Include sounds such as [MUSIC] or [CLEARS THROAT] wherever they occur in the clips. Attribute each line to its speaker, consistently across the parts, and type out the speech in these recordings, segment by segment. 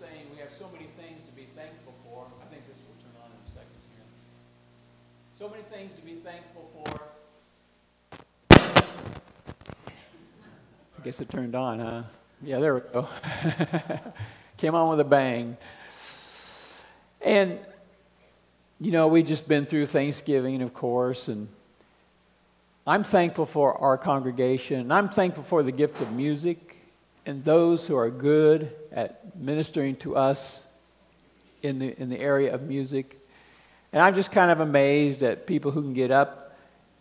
Speaker 1: saying we have so many things to be thankful for. I think this will turn on in a second here. So many things to be thankful for. I guess it turned on, huh? Yeah, there we go. [LAUGHS] Came on with a bang. And, you know, we just been through Thanksgiving, of course, and I'm thankful for our congregation. I'm thankful for the gift of music and those who are good at ministering to us in the, in the area of music. And I'm just kind of amazed at people who can get up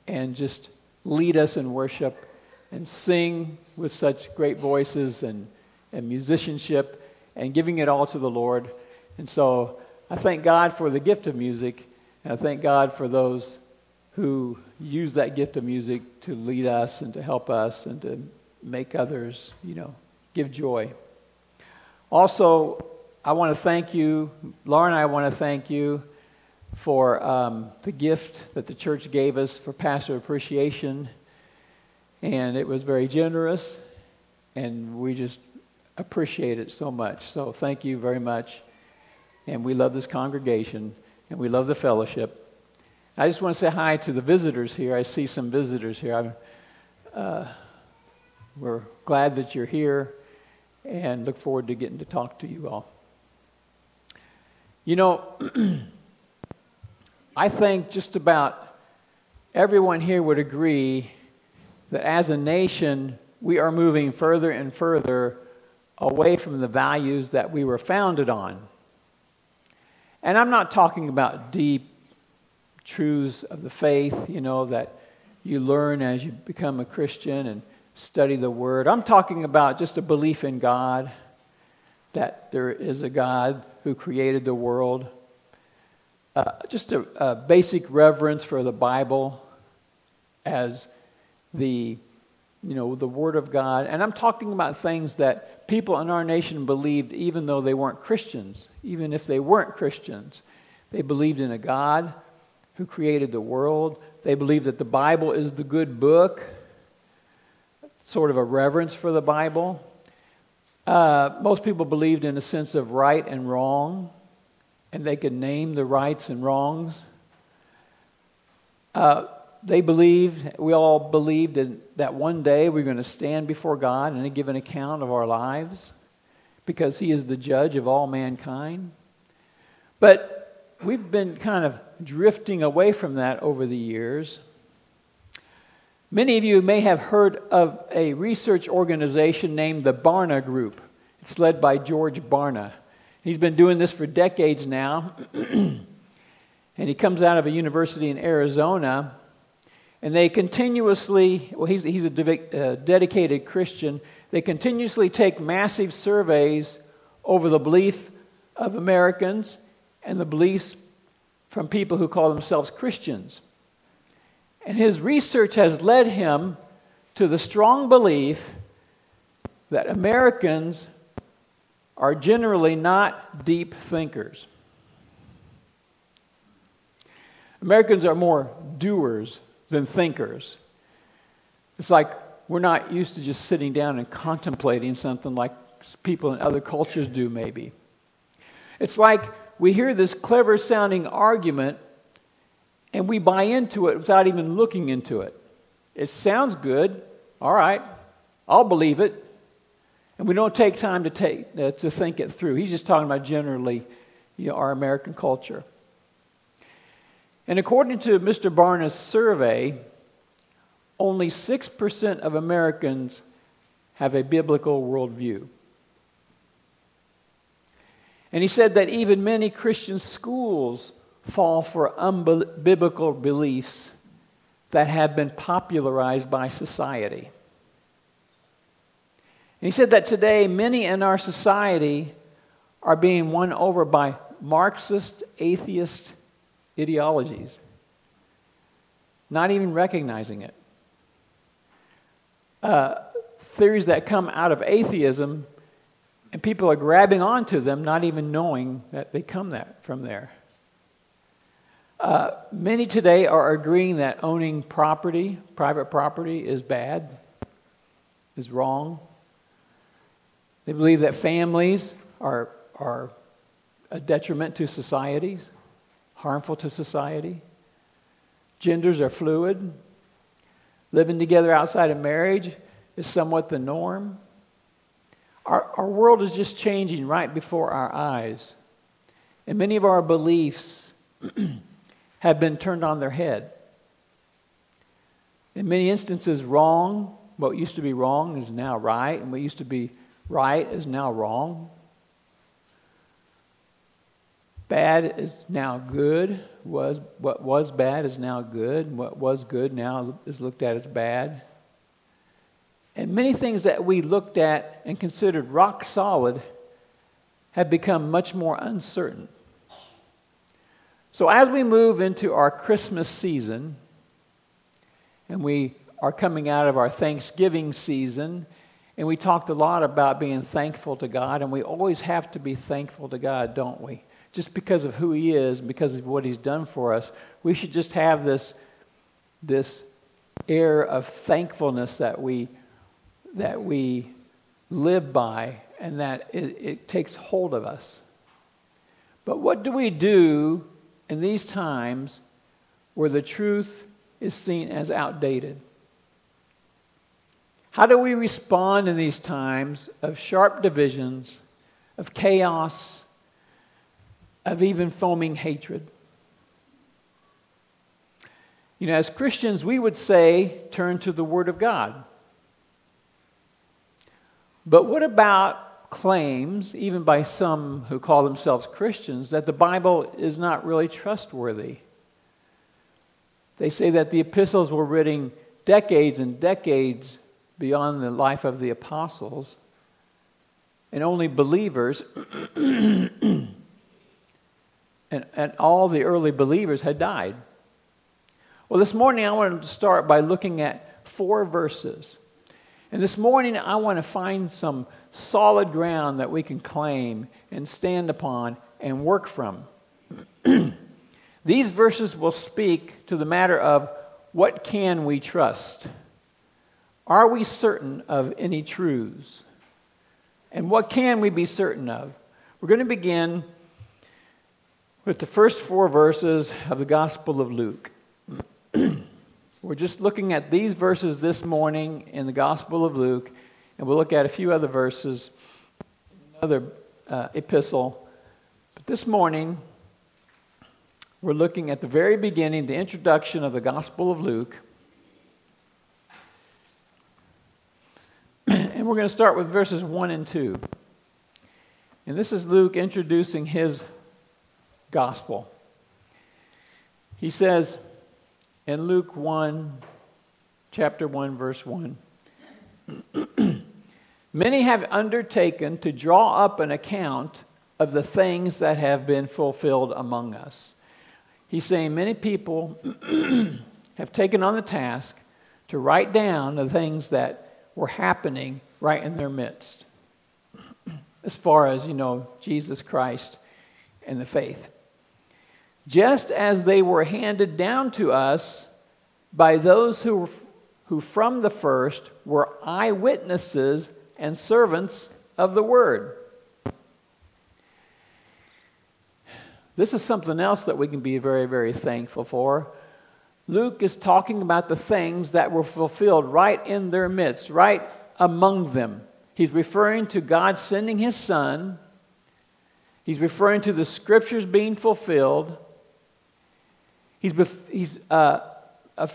Speaker 1: and just lead us in worship and sing with such great voices and, and musicianship and giving it all to the Lord. And so I thank God for the gift of music, and I thank God for those who use that gift of music to lead us and to help us and to make others, you know, give joy. Also, I want to thank you, Laura and I want to thank you for um, the gift that the church gave us for pastor appreciation. And it was very generous, and we just appreciate it so much. So thank you very much. And we love this congregation, and we love the fellowship. I just want to say hi to the visitors here. I see some visitors here. Uh, we're glad that you're here and look forward to getting to talk to you all. You know, [CLEARS THROAT] I think just about everyone here would agree that as a nation, we are moving further and further away from the values that we were founded on. And I'm not talking about deep truths of the faith, you know, that you learn as you become a Christian and study the Word. I'm talking about just a belief in God, that there is a God who created the world, uh, just a, a basic reverence for the Bible as the you know the word of god and i'm talking about things that people in our nation believed even though they weren't christians even if they weren't christians they believed in a god who created the world. They believed that the Bible is the good book, sort of a reverence for the Bible. Uh, most people believed in a sense of right and wrong, and they could name the rights and wrongs. Uh, they believed, we all believed in, that one day we're going to stand before God and give an account of our lives because He is the judge of all mankind. But we've been kind of drifting away from that over the years. Many of you may have heard of a research organization named the Barna Group. It's led by George Barna. He's been doing this for decades now. [CLEARS THROAT] and he comes out of a university in Arizona. And they continuously, well, he's, he's a de- uh, dedicated Christian. They continuously take massive surveys over the belief of Americans and the beliefs from people who call themselves Christians. And his research has led him to the strong belief that Americans are generally not deep thinkers. Americans are more doers than thinkers. It's like we're not used to just sitting down and contemplating something like people in other cultures do, maybe. It's like we hear this clever sounding argument and we buy into it without even looking into it. It sounds good. All right, I'll believe it. And we don't take time to, take, uh, to think it through. He's just talking about generally you know, our American culture. And according to Mr. Barna's survey, only 6% of Americans have a biblical worldview. And he said that even many Christian schools fall for unbiblical beliefs that have been popularized by society. And he said that today many in our society are being won over by Marxist, atheist ideologies, not even recognizing it. Uh, theories that come out of atheism and people are grabbing onto them, not even knowing that they come that, from there. Uh, many today are agreeing that owning property, private property, is bad, is wrong. They believe that families are, are a detriment to society, harmful to society. Genders are fluid. Living together outside of marriage is somewhat the norm. Our, our world is just changing right before our eyes. And many of our beliefs [CLEARS THROAT] have been turned on their head. In many instances, wrong, what used to be wrong is now right, and what used to be right is now wrong. Bad is now good. Was, what was bad is now good. And what was good now is looked at as bad. And many things that we looked at and considered rock solid have become much more uncertain. So, as we move into our Christmas season, and we are coming out of our Thanksgiving season, and we talked a lot about being thankful to God, and we always have to be thankful to God, don't we? just because of who he is because of what he's done for us, we should just have this, this air of thankfulness that we, that we live by and that it, it takes hold of us. But what do we do in these times where the truth is seen as outdated? How do we respond in these times of sharp divisions, of chaos, of even foaming hatred. You know, as Christians, we would say, turn to the Word of God. But what about claims, even by some who call themselves Christians, that the Bible is not really trustworthy? They say that the epistles were written decades and decades beyond the life of the apostles, and only believers [CLEARS THROAT] and, and all the early believers had died. Well, this morning I wanted to start by looking at four verses. And this morning I want to find some solid ground that we can claim and stand upon and work from. [CLEARS THROAT] These verses will speak to the matter of what can we trust? Are we certain of any truths? And what can we be certain of? We're going to begin with the first four verses of the Gospel of Luke. [CLEARS THROAT] We're just looking at these verses this morning in the Gospel of Luke, and we'll look at a few other verses, another uh, epistle. But this morning, we're looking at the very beginning, the introduction of the Gospel of Luke. [CLEARS THROAT] And we're going to start with verses 1 and 2. And this is Luke introducing his gospel. He says in Luke 1, chapter 1, verse 1 [CLEARS THROAT] Many have undertaken to draw up an account of the things that have been fulfilled among us. He's saying many people [CLEARS THROAT] have taken on the task to write down the things that were happening right in their midst, [CLEARS THROAT] as far as, you know, Jesus Christ and the faith just as they were handed down to us by those who, who from the first were eyewitnesses and servants of the word. This is something else that we can be very, very thankful for. Luke is talking about the things that were fulfilled right in their midst, right among them. He's referring to God sending his son. He's referring to the scriptures being fulfilled. He's, he's uh,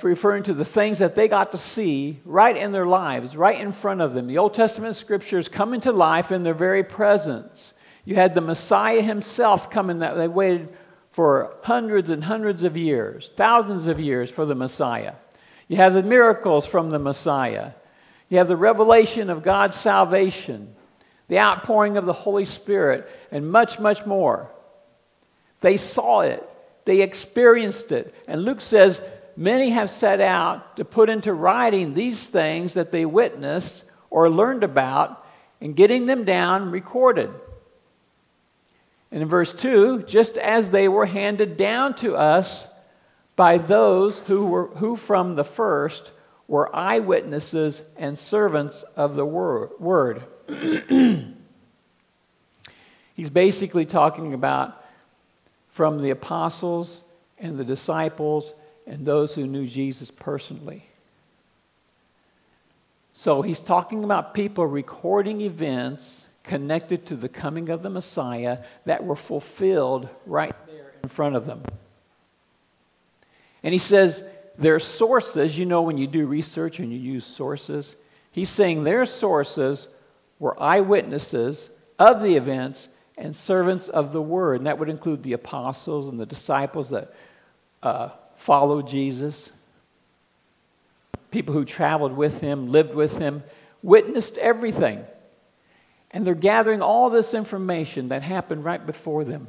Speaker 1: referring to the things that they got to see right in their lives, right in front of them. The Old Testament scriptures come into life in their very presence. You had the Messiah himself coming that they waited for hundreds and hundreds of years, thousands of years for the Messiah. You have the miracles from the Messiah. You have the revelation of God's salvation, the outpouring of the Holy Spirit, and much, much more. They saw it. They experienced it. And Luke says, Many have set out to put into writing these things that they witnessed or learned about and getting them down recorded. And in verse 2, just as they were handed down to us by those who, were, who from the first were eyewitnesses and servants of the word. [CLEARS THROAT] He's basically talking about from the apostles and the disciples and those who knew Jesus personally. So he's talking about people recording events connected to the coming of the Messiah that were fulfilled right there in front of them. And he says their sources, you know, when you do research and you use sources, he's saying their sources were eyewitnesses of the events and servants of the word. And that would include the apostles and the disciples that uh, followed Jesus, people who traveled with him, lived with him, witnessed everything. And they're gathering all this information that happened right before them.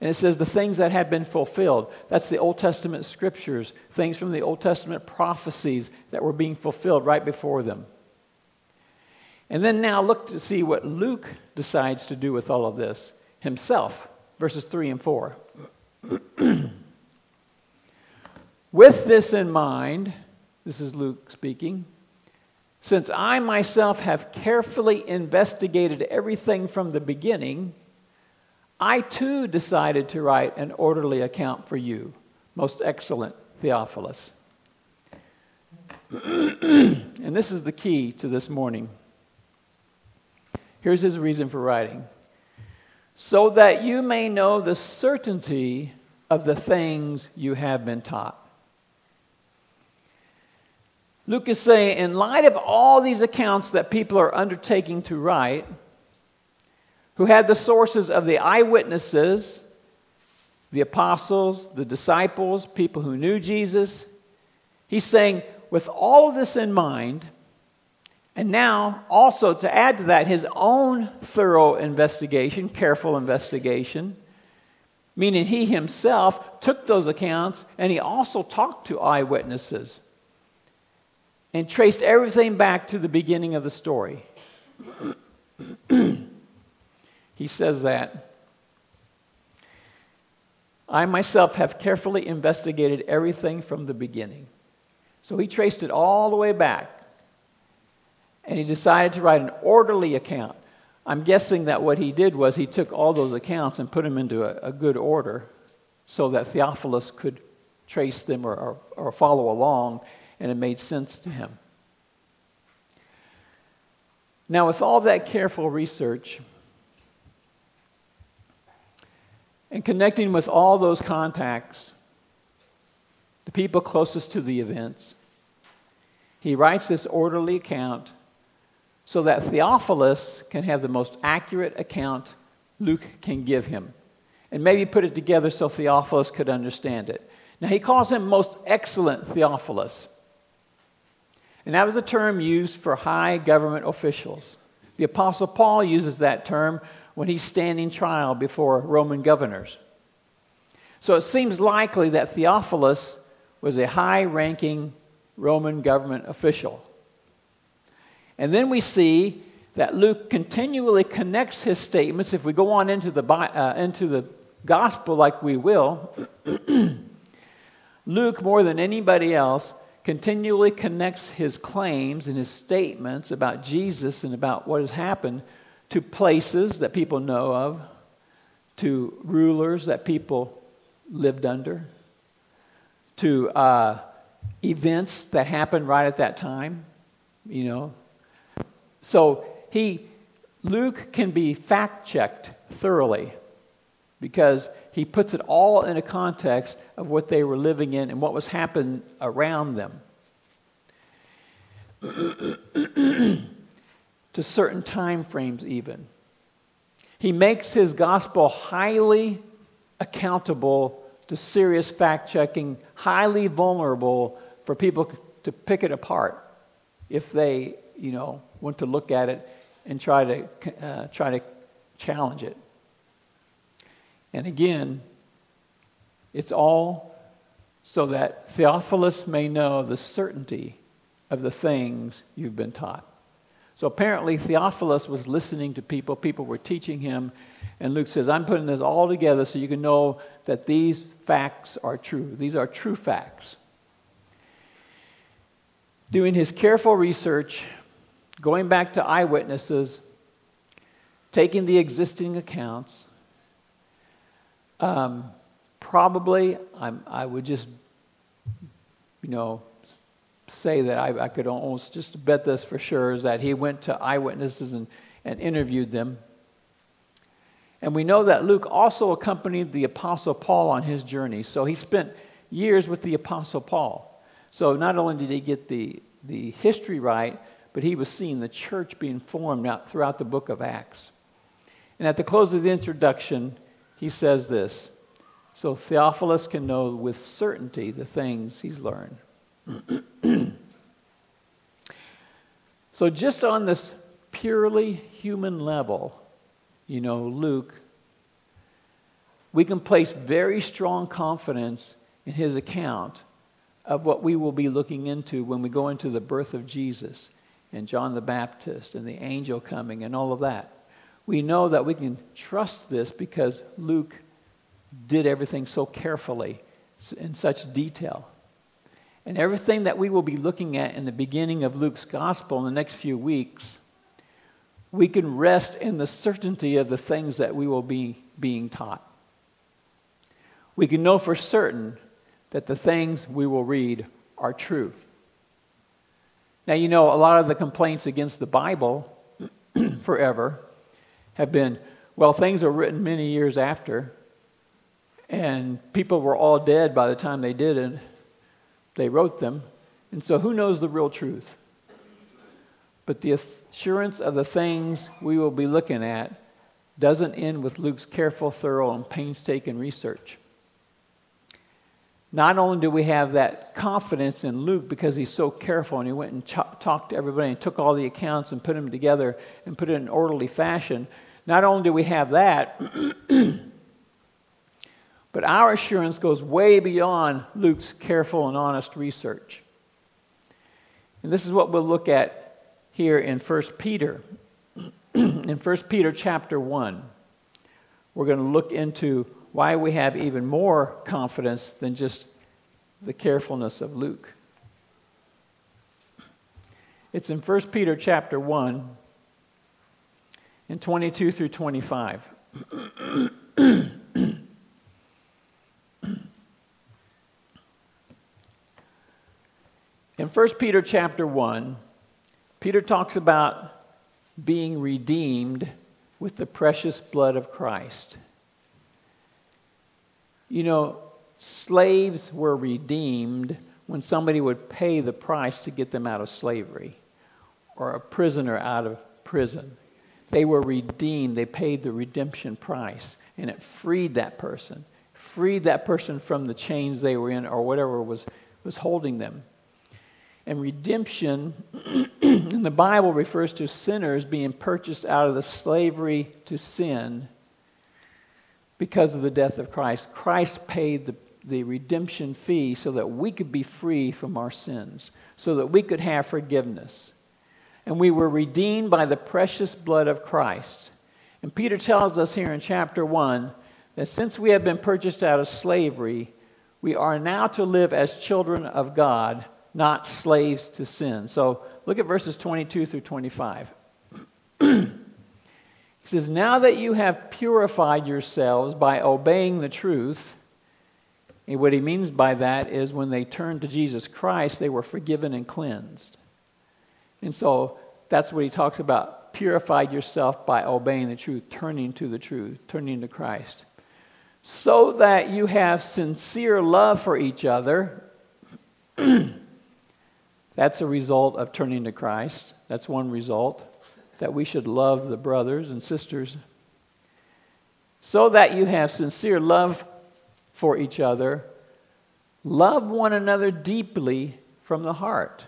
Speaker 1: And it says the things that had been fulfilled. That's the Old Testament scriptures, things from the Old Testament prophecies that were being fulfilled right before them. And then now look to see what Luke decides to do with all of this himself, verses 3 and 4. [CLEARS THROAT] with this in mind, this is Luke speaking. Since I myself have carefully investigated everything from the beginning, I too decided to write an orderly account for you, most excellent Theophilus. [CLEARS THROAT] and this is the key to this morning. Here's his reason for writing so that you may know the certainty of the things you have been taught. Luke is saying, in light of all these accounts that people are undertaking to write, who had the sources of the eyewitnesses, the apostles, the disciples, people who knew Jesus, he's saying, with all of this in mind, and now also to add to that his own thorough investigation, careful investigation, meaning he himself took those accounts and he also talked to eyewitnesses and traced everything back to the beginning of the story. [CLEARS THROAT] he says that. I myself have carefully investigated everything from the beginning. So he traced it all the way back. And he decided to write an orderly account. I'm guessing that what he did was he took all those accounts and put them into a, a good order so that Theophilus could trace them or, or, or follow along and it made sense to him. Now, with all that careful research and connecting with all those contacts, the people closest to the events, he writes this orderly account so that Theophilus can have the most accurate account Luke can give him. And maybe put it together so Theophilus could understand it. Now, he calls him most excellent Theophilus. And that was a term used for high government officials. The Apostle Paul uses that term when he's standing trial before Roman governors. So it seems likely that Theophilus was a high ranking Roman government official. And then we see that Luke continually connects his statements. If we go on into the, uh, into the gospel like we will, [CLEARS THROAT] Luke, more than anybody else, continually connects his claims and his statements about Jesus and about what has happened to places that people know of, to rulers that people lived under, to uh, events that happened right at that time, you know. So he, Luke can be fact checked thoroughly because he puts it all in a context of what they were living in and what was happening around them. [CLEARS THROAT] to certain time frames, even. He makes his gospel highly accountable to serious fact checking, highly vulnerable for people to pick it apart if they, you know, want to look at it and try to, uh, try to challenge it. And again, it's all so that Theophilus may know the certainty of the things you've been taught. So apparently, Theophilus was listening to people, people were teaching him, and Luke says, I'm putting this all together so you can know that these facts are true. These are true facts. Doing his careful research, going back to eyewitnesses, taking the existing accounts, um, probably I'm, I would just, you know, say that I, I could almost just bet this for sure is that he went to eyewitnesses and, and interviewed them. And we know that Luke also accompanied the Apostle Paul on his journey. So he spent years with the Apostle Paul. So not only did he get the, the history right, but he was seeing the church being formed out throughout the book of Acts. And at the close of the introduction, he says this So Theophilus can know with certainty the things he's learned. [CLEARS THROAT] so, just on this purely human level, you know, Luke, we can place very strong confidence in his account of what we will be looking into when we go into the birth of Jesus and John the Baptist and the angel coming and all of that. We know that we can trust this because Luke did everything so carefully in such detail. And everything that we will be looking at in the beginning of Luke's gospel in the next few weeks, we can rest in the certainty of the things that we will be being taught. We can know for certain that the things we will read are true. Now, you know, a lot of the complaints against the Bible [CLEARS THROAT] forever have been well, things were written many years after, and people were all dead by the time they did it. They wrote them. And so, who knows the real truth? But the assurance of the things we will be looking at doesn't end with Luke's careful, thorough, and painstaking research. Not only do we have that confidence in Luke because he's so careful and he went and ch- talked to everybody and took all the accounts and put them together and put it in an orderly fashion, not only do we have that, [CLEARS THROAT] but our assurance goes way beyond Luke's careful and honest research. And this is what we'll look at here in 1 Peter. [CLEARS THROAT] in 1 Peter chapter 1, we're going to look into why we have even more confidence than just the carefulness of Luke. It's in 1 Peter chapter 1 in 22 through 25. in 1 Peter chapter 1, Peter talks about being redeemed with the precious blood of Christ. You know, slaves were redeemed when somebody would pay the price to get them out of slavery or a prisoner out of prison. They were redeemed, they paid the redemption price, and it freed that person, freed that person from the chains they were in or whatever was, was holding them. And redemption [CLEARS THROAT] in the Bible refers to sinners being purchased out of the slavery to sin because of the death of Christ. Christ paid the, the redemption fee so that we could be free from our sins, so that we could have forgiveness. And we were redeemed by the precious blood of Christ. And Peter tells us here in chapter 1 that since we have been purchased out of slavery, we are now to live as children of God, not slaves to sin. So look at verses 22 through 25. [CLEARS THROAT] He says, Now that you have purified yourselves by obeying the truth, and what he means by that is when they turned to Jesus Christ, they were forgiven and cleansed. And so that's what he talks about. Purified yourself by obeying the truth, turning to the truth, turning to Christ. So that you have sincere love for each other. [CLEARS THROAT] that's a result of turning to Christ. That's one result that we should love the brothers and sisters so that you have sincere love for each other. Love one another deeply from the heart.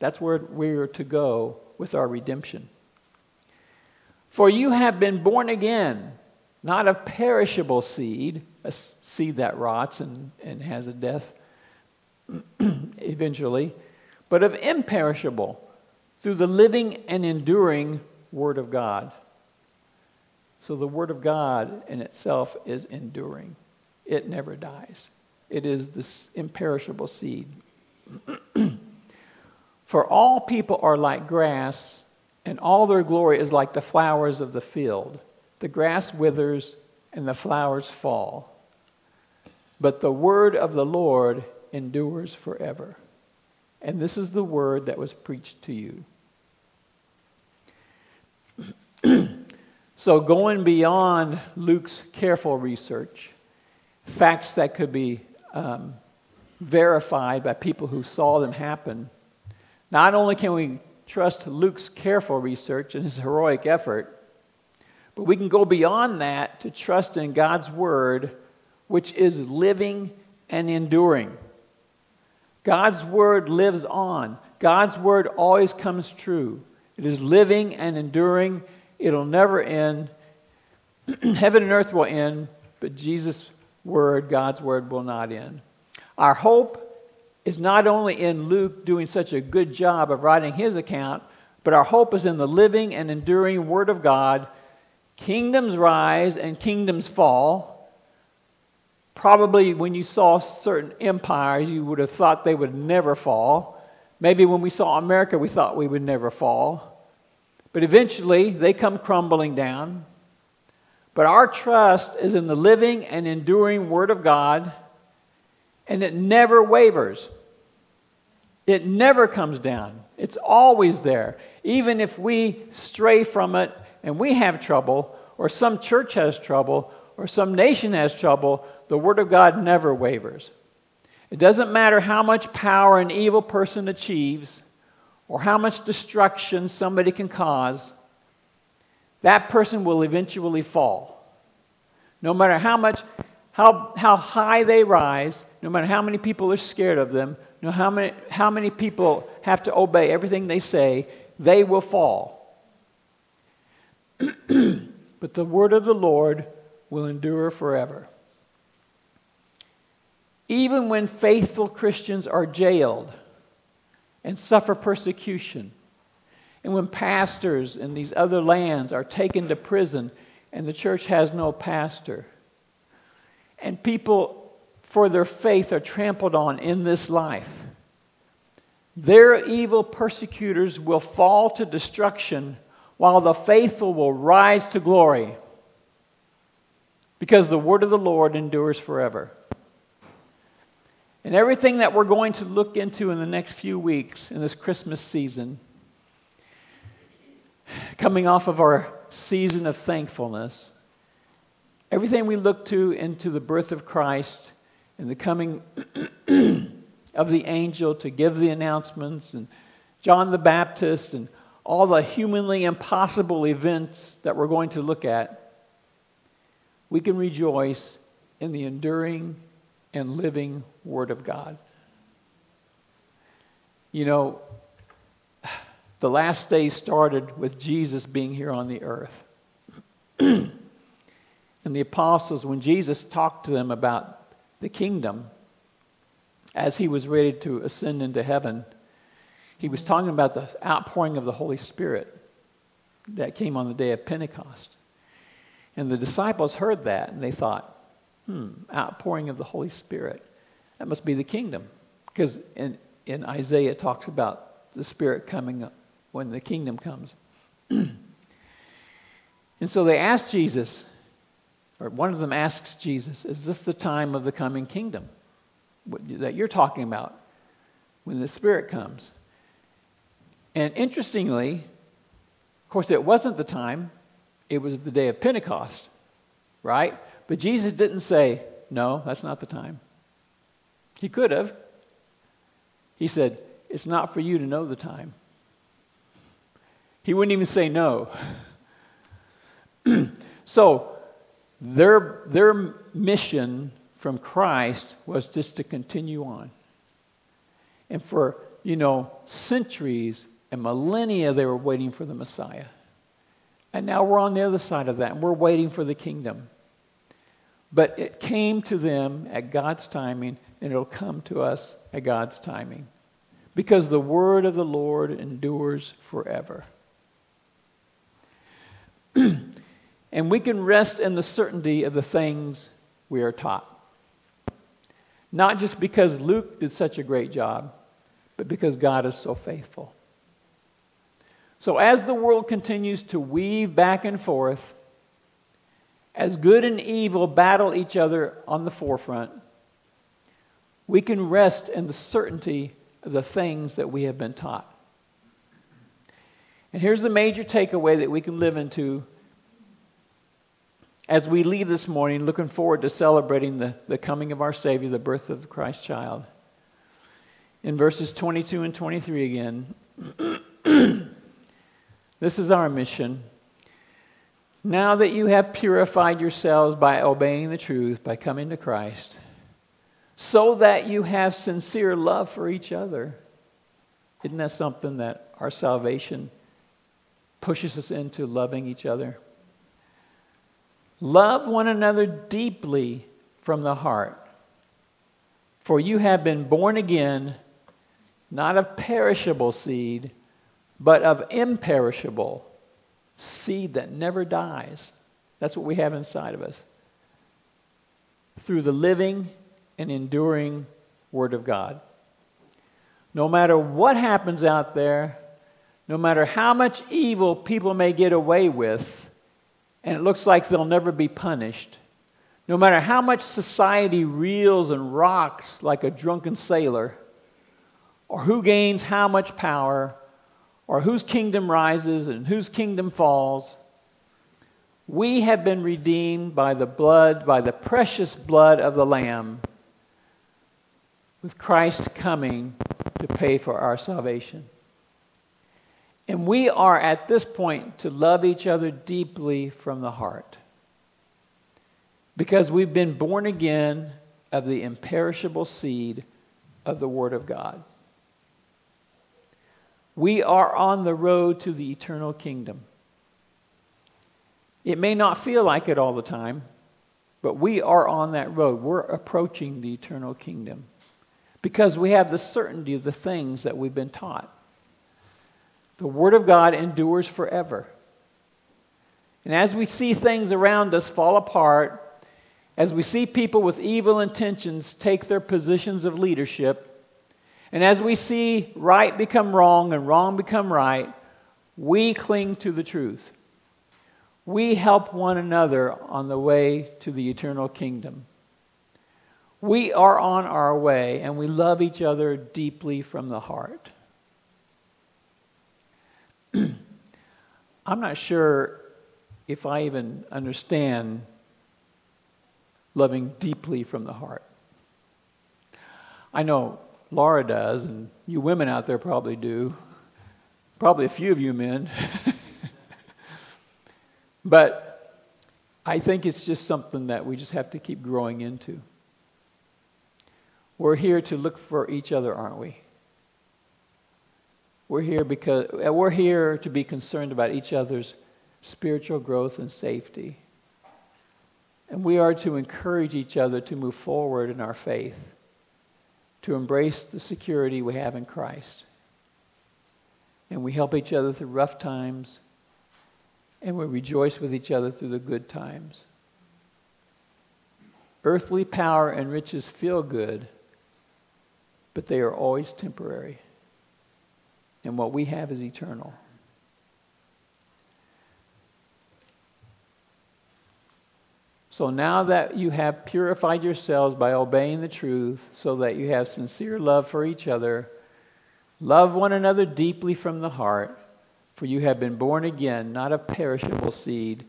Speaker 1: That's where we're to go with our redemption. For you have been born again, not of perishable seed, a seed that rots and, and has a death [CLEARS THROAT] eventually, but of imperishable through the living and enduring Word of God. So the Word of God in itself is enduring, it never dies. It is this imperishable seed. [CLEARS THROAT] For all people are like grass, and all their glory is like the flowers of the field. The grass withers and the flowers fall. But the word of the Lord endures forever. And this is the word that was preached to you. [CLEARS THROAT] so, going beyond Luke's careful research, facts that could be um, verified by people who saw them happen, not only can we trust Luke's careful research and his heroic effort, but we can go beyond that to trust in God's word, which is living and enduring. God's word lives on. God's word always comes true. It is living and enduring. It'll never end. [CLEARS THROAT] Heaven and earth will end, but Jesus' word, God's word, will not end. Our hope is not only in Luke doing such a good job of writing his account, but our hope is in the living and enduring Word of God. Kingdoms rise and kingdoms fall. Probably when you saw certain empires, you would have thought they would never fall. Maybe when we saw America, we thought we would never fall. But eventually, they come crumbling down. But our trust is in the living and enduring Word of God and it never wavers. It never comes down. It's always there. Even if we stray from it and we have trouble, or some church has trouble, or some nation has trouble, the Word of God never wavers. It doesn't matter how much power an evil person achieves or how much destruction somebody can cause, that person will eventually fall. No matter how much how, how high they rise, no matter how many people are scared of them, no how many, how many people have to obey everything they say, they will fall. [CLEARS THROAT] but the word of the Lord will endure forever. Even when faithful Christians are jailed and suffer persecution, and when pastors in these other lands are taken to prison and the church has no pastor, and people for their faith are trampled on in this life. Their evil persecutors will fall to destruction, while the faithful will rise to glory. Because the word of the Lord endures forever. And everything that we're going to look into in the next few weeks in this Christmas season, coming off of our season of thankfulness, everything we look to into the birth of Christ and the coming [CLEARS THROAT] of the angel to give the announcements, and John the Baptist, and all the humanly impossible events that we're going to look at, we can rejoice in the enduring and living Word of God. You know, the last days started with Jesus being here on the earth. [CLEARS THROAT] and the apostles, when Jesus talked to them about the kingdom as he was ready to ascend into heaven. He was talking about the outpouring of the Holy Spirit that came on the day of Pentecost. And the disciples heard that and they thought, hmm, outpouring of the Holy Spirit. That must be the kingdom. Because in, in Isaiah, it talks about the Spirit coming up when the kingdom comes. [CLEARS THROAT] and so they asked Jesus, or one of them asks Jesus, Is this the time of the coming kingdom that you're talking about when the Spirit comes? And interestingly, of course, it wasn't the time, it was the day of Pentecost, right? But Jesus didn't say, No, that's not the time. He could have. He said, It's not for you to know the time. He wouldn't even say no. [CLEARS THROAT] so, their, their mission from Christ was just to continue on. And for, you know, centuries and millennia, they were waiting for the Messiah. And now we're on the other side of that, and we're waiting for the kingdom. But it came to them at God's timing, and it'll come to us at God's timing. Because the word of the Lord endures forever. [CLEARS THROAT] and we can rest in the certainty of the things we are taught. Not just because Luke did such a great job, but because God is so faithful. So, as the world continues to weave back and forth, as good and evil battle each other on the forefront, we can rest in the certainty of the things that we have been taught. And here's the major takeaway that we can live into as we leave this morning, looking forward to celebrating the, the coming of our Savior, the birth of the Christ child. In verses 22 and 23 again, [CLEARS THROAT] this is our mission. Now that you have purified yourselves by obeying the truth, by coming to Christ, so that you have sincere love for each other. Isn't that something that our salvation pushes us into loving each other? Love one another deeply from the heart. For you have been born again, not of perishable seed, but of imperishable seed that never dies. That's what we have inside of us. Through the living and enduring Word of God. No matter what happens out there, no matter how much evil people may get away with, and it looks like they'll never be punished. No matter how much society reels and rocks like a drunken sailor, or who gains how much power, or whose kingdom rises and whose kingdom falls, we have been redeemed by the blood, by the precious blood of the Lamb, with Christ coming to pay for our salvation. And we are at this point to love each other deeply from the heart. Because we've been born again of the imperishable seed of the Word of God. We are on the road to the eternal kingdom. It may not feel like it all the time, but we are on that road. We're approaching the eternal kingdom because we have the certainty of the things that we've been taught. The Word of God endures forever. And as we see things around us fall apart, as we see people with evil intentions take their positions of leadership, and as we see right become wrong and wrong become right, we cling to the truth. We help one another on the way to the eternal kingdom. We are on our way and we love each other deeply from the heart. [CLEARS THROAT] I'm not sure if I even understand loving deeply from the heart. I know Laura does, and you women out there probably do. Probably a few of you men. [LAUGHS] but I think it's just something that we just have to keep growing into. We're here to look for each other, aren't we? We're here because uh, we're here to be concerned about each other's spiritual growth and safety. And we are to encourage each other to move forward in our faith, to embrace the security we have in Christ. And we help each other through rough times, and we rejoice with each other through the good times. Earthly power and riches feel good, but they are always temporary and what we have is eternal. So now that you have purified yourselves by obeying the truth, so that you have sincere love for each other, love one another deeply from the heart, for you have been born again, not of perishable seed,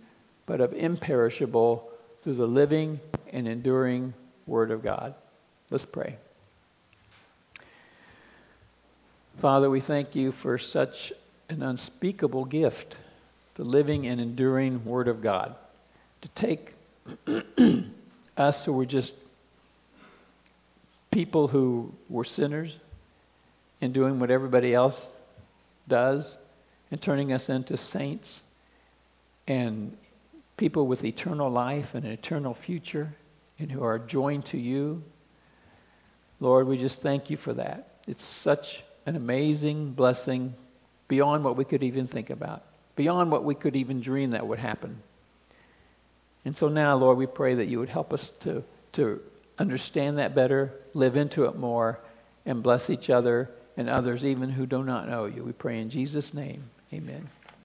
Speaker 1: but of imperishable, through the living and enduring Word of God. Let's pray. Father, we thank you for such an unspeakable gift, the living and enduring Word of God. To take [CLEARS THROAT] us who were just people who were sinners and doing what everybody else does and turning us into saints and people with eternal life and an eternal future and who are joined to you. Lord, we just thank you for that. It's such an amazing blessing beyond what we could even think about, beyond what we could even dream that would happen. And so now, Lord, we pray that you would help us to, to understand that better, live into it more, and bless each other and others, even who do not know you. We pray in Jesus' name. Amen.